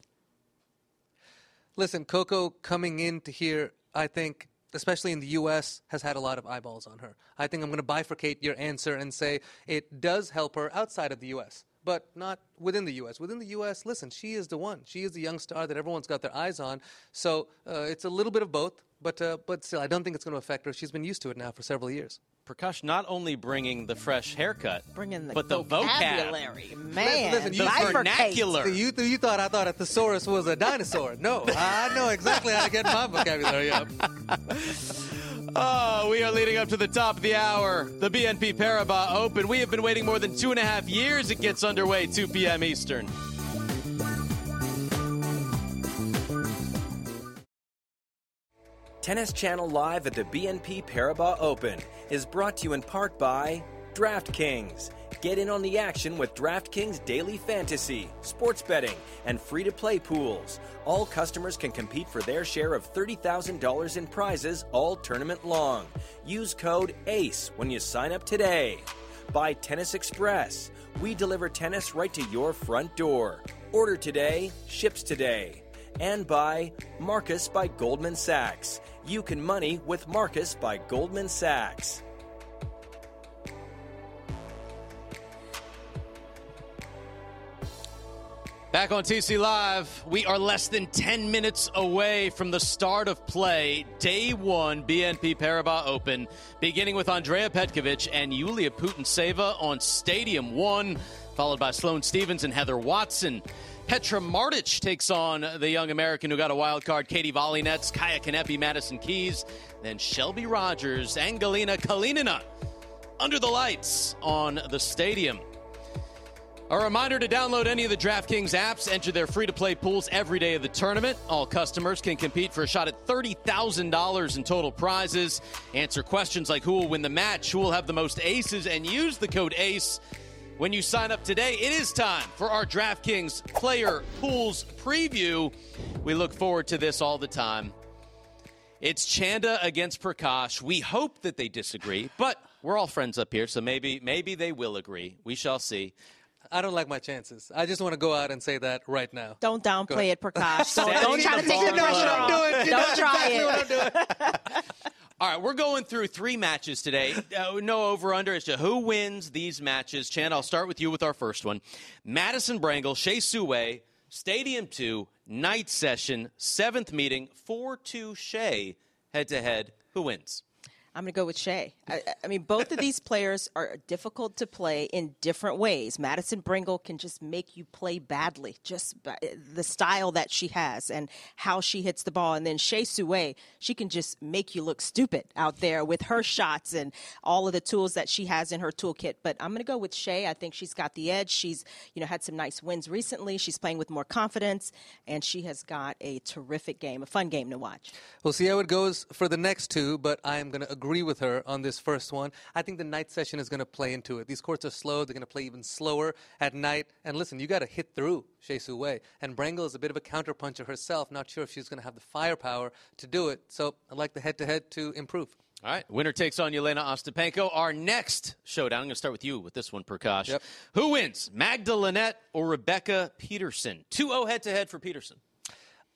S3: Listen, Coco coming into here, I think especially in the US, has had a lot of eyeballs on her. I think I'm going to bifurcate your answer and say it does help her outside of the US, but not within the US. Within the US, listen, she is the one. She is the young star that everyone's got their eyes on. So uh, it's a little bit of both, but, uh, but still, I don't think it's going to affect her. She's been used to it now for several years.
S1: Prakash not only bringing the fresh haircut,
S4: bringing the
S1: but the
S4: vocabulary.
S1: vocab.
S4: Man,
S3: listen, you,
S1: the vernacular.
S3: You, you thought I thought a thesaurus was a dinosaur. No, I know exactly how to get my vocabulary up. *laughs*
S1: Oh, we are leading up to the top of the hour. The BNP Paribas Open. We have been waiting more than two and a half years. It gets underway 2 p.m. Eastern.
S6: Tennis Channel Live at the BNP Paribas Open is brought to you in part by DraftKings. Get in on the action with DraftKings Daily Fantasy, sports betting, and free to play pools. All customers can compete for their share of $30,000 in prizes all tournament long. Use code ACE when you sign up today. By Tennis Express. We deliver tennis right to your front door. Order today, ships today. And by Marcus by Goldman Sachs. You can money with Marcus by Goldman Sachs.
S1: Back on TC Live, we are less than 10 minutes away from the start of play, day one BNP Paribas Open, beginning with Andrea Petkovic and Yulia Putintseva on Stadium 1, followed by Sloane Stevens and Heather Watson. Petra Martic takes on the young American who got a wild card, Katie Volynets, Kaia Kanepi, Madison Keys, then Shelby Rogers and Anhelina Kalinina under the lights on the stadium. A reminder to download any of the DraftKings apps, enter their free to play pools every day of the tournament. All customers can compete for a shot at $30,000 in total prizes. Answer questions like who will win the match, who will have the most aces, and use the code ACE when you sign up today. It is time for our DraftKings player pools preview. We look forward to this all the time. It's Chanda against Prakash. We hope that they disagree, but we're all friends up here, so maybe maybe they will agree. We shall see.
S3: I don't like my chances. I just want to go out and say that right now.
S4: Don't downplay it, Prakash. *laughs* Don't, don't try to take the pressure off.
S3: doing.
S4: Don't try
S3: exactly
S4: it. *laughs*
S1: All right, we're going through three matches today. *laughs* Uh, no over under as to who wins these matches. Chan, I'll start with you with our first one. Madison Brengle, Shea Sue, Stadium 2, night session, seventh meeting, 4 2 Hsieh, head to head. Who wins?
S4: I'm going to go with Hsieh. I, I mean, both of these *laughs* players are difficult to play in different ways. Madison Brengle can just make you play badly, just by eh, the style that she has and how she hits the ball. And then Shea Sue, she can just make you look stupid out there with her shots and all of the tools that she has in her toolkit. But I'm going to go with Hsieh. I think she's got the edge. She's, you know, had some nice wins recently. She's playing with more confidence, and she has got a terrific game, a fun game to watch.
S3: We'll see how it goes for the next two, but I am going to agree with her on this first one. I think the night session is going to play into it. These courts are slow. They're going to play even slower at night. And listen, you got to hit through Shea Sue. And Brengle is a bit of a counterpuncher herself. Not sure if she's going to have the firepower to do it. So I'd like the head-to-head to improve.
S1: All right, winner takes on Jelena Ostapenko. Our next showdown, I'm going to start with you with this one, Prakash.
S3: Yep.
S1: Who wins, Magda Linette or Rebecca Peterson? 2 0 head to head for Peterson.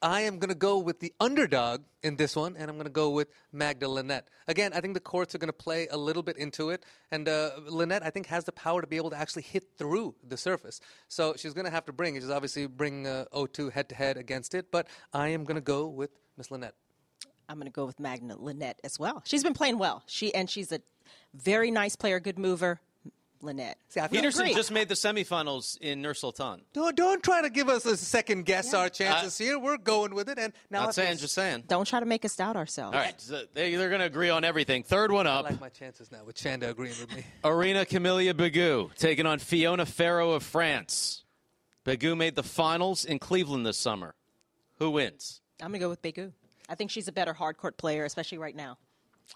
S3: I am going to go with the underdog in this one, and I'm going to go with Magda Linette. Again, I think the courts are going to play a little bit into it, and uh, Linette, I think, has the power to be able to actually hit through the surface. So she's going to have to bring, just obviously bring uh, O2 head to head against it, but I am going to go with Miss Linette.
S4: I'm going to go with Magda Linette as well. She's been playing well. She and she's a very nice player, good mover. Linette.
S3: See, I feel
S1: Peterson
S4: great.
S1: just made the semifinals in Nur Sultan.
S3: Don't, don't try to give us a second guess our chances here. We're going with it, and now I
S1: Not
S3: feel-
S1: saying, just saying.
S4: Don't try to make us doubt ourselves.
S1: All right, so they, they're going to agree on everything. Third one up.
S3: I like my chances now with Chanda agreeing with me. *laughs*
S1: Irina-Camelia Begu taking on Fiona Ferro of France. Begu made the finals in Cleveland this summer. Who wins?
S4: I'm going to go with Begu. I think she's a better hard court player, especially right now.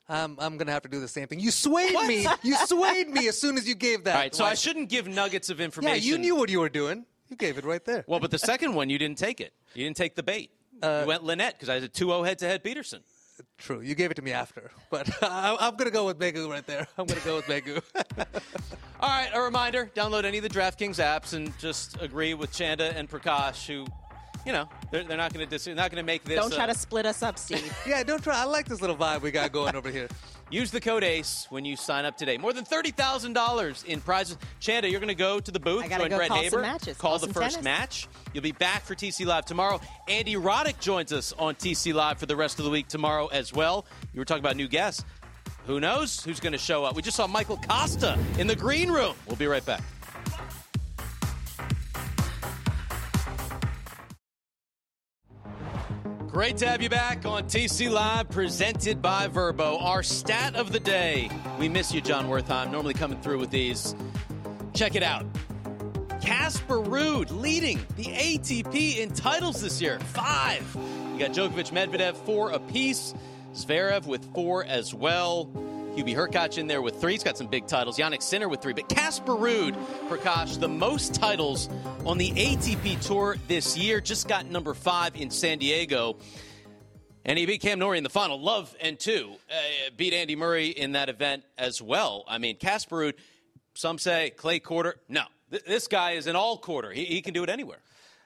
S3: Um, I'm going to have to do the same thing. You swayed me. You swayed me as soon as you gave that.
S1: All right, so I shouldn't give nuggets of information.
S3: Yeah,
S1: information.
S3: you knew what you were doing. You gave it right there.
S1: Well, but the second one, you didn't take it. You didn't take the bait.
S3: Uh,
S1: you went Linette because I had a 2 0 head to head Peterson.
S3: True. You gave it to me after. But *laughs* I, I'm going to go with Megu right there. I'm going to go with Megu. *laughs*
S1: All right, a reminder download any of the DraftKings apps and just agree with Chanda and Prakash, who, you know, they're, they're not going to dis- they're not going to make this.
S4: Don't try
S1: uh,
S4: to split us up, Steve. *laughs*
S3: yeah, don't try. I like this little vibe we got going over here.
S1: Use the code ACE when you sign up today. More than $30,000 in prizes. Chanda, you're going to go to the booth,
S4: I gotta
S1: join
S4: go
S1: Brett
S4: call
S1: Haber,
S4: some matches,
S1: call
S4: call
S1: the first
S4: tennis.
S1: match. You'll be back for TC Live tomorrow. Andy Roddick joins us on TC Live for the rest of the week tomorrow as well. You were talking about new guests. Who knows who's going to show up? We just saw Michael Costa in the green room. We'll be right back. Great to have you back on TC Live, presented by Vrbo. Our stat of the day. We miss you, Jon Wertheim. Normally coming through with these. Check it out. Casper Ruud leading the ATP in titles this year. Five. You got Djokovic, Medvedev, four apiece. Zverev with four as well. Hubie Hurkacz in there with three. He's got some big titles. Jannik Sinner with three. But Casper Ruud, Prakash, the most titles on the ATP Tour this year. Just got number five in San Diego. And he beat Cam Norrie in the final. Love and two uh, beat Andy Murray in that event as well. I mean, Casper Ruud, some say clay courter. No, Th- this guy is an all courter. He, he can do it anywhere.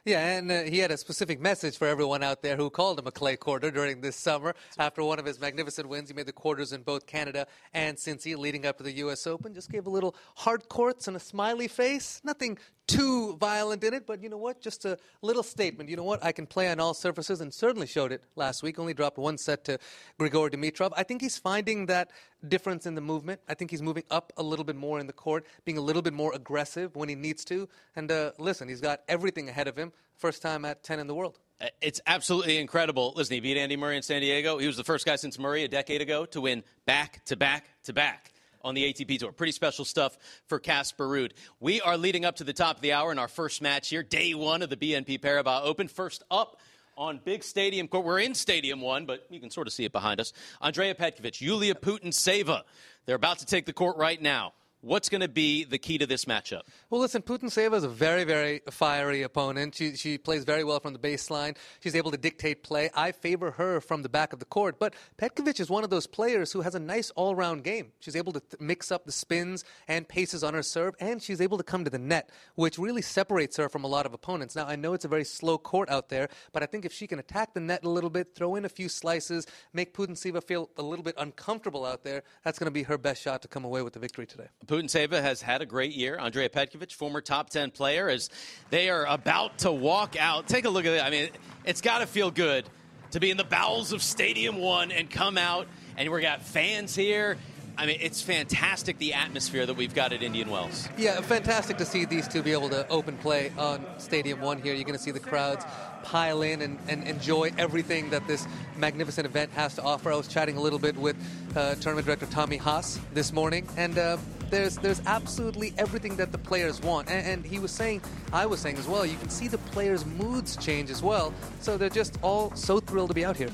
S3: Yeah, and uh, he had a specific message for everyone out there who called him a clay courter during this summer. After one of his magnificent wins, he made the quarters in both Canada and Cincy leading up to the U.S. Open. Just gave a little hard courts and a smiley face. Nothing too violent in it, but you know what? Just a little statement. You know what? I can play on all surfaces and certainly showed it last week. Only dropped one set to Grigor Dimitrov. I think he's finding that difference in the movement. I think he's moving up a little bit more in the court, being a little bit more aggressive when he needs to. And uh, listen, he's got everything ahead of him. First time at 10 in the world.
S1: Uh, it's absolutely incredible. Listen, he beat Andy Murray in San Diego. He was the first guy since Murray a decade ago to win back to back to back on the ATP Tour. Pretty special stuff for Casper Ruud. We are leading up to the top of the hour in our first match here, day one of the BNP Paribas Open. First up on big stadium court. We're in Stadium One, but you can sort of see it behind us. Andrea Petkovic, Yulia Putintseva. They're about to take the court right now. What's going to be the key to this matchup?
S3: Well, listen, Putintseva is a very, very fiery opponent. She, she plays very well from the baseline. She's able to dictate play. I favor her from the back of the court. But Petkovic is one of those players who has a nice all round game. She's able to th- mix up the spins and paces on her serve, and she's able to come to the net, which really separates her from a lot of opponents. Now, I know it's a very slow court out there, but I think if she can attack the net a little bit, throw in a few slices, make Putintseva feel a little bit uncomfortable out there, that's going to be her best shot to come away with the victory today.
S1: Putintseva has had a great year. Andrea Petkovic, former top 10 player, as they are about to walk out. Take a look at it. I mean, it's got to feel good to be in the bowels of Stadium 1 and come out, and we've got fans here. I mean, it's fantastic the atmosphere that we've got at Indian Wells.
S3: Yeah, fantastic to see these two be able to open play on Stadium 1 here. You're going to see the crowds pile in and, and enjoy everything that this magnificent event has to offer. I was chatting a little bit with uh, tournament director Tommy Haas this morning, and uh, there's there's absolutely everything that the players want. And, and, he was saying, I was saying as well, you can see the players' moods change as well. So they're just all so thrilled to be out here.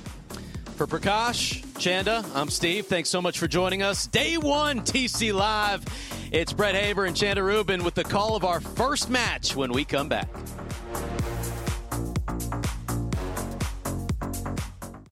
S1: For Prakash, Chanda, I'm Steve. Thanks so much for joining us. Day one, TC Live. It's Brett Haber and Chanda Rubin with the call of our first match when we come back.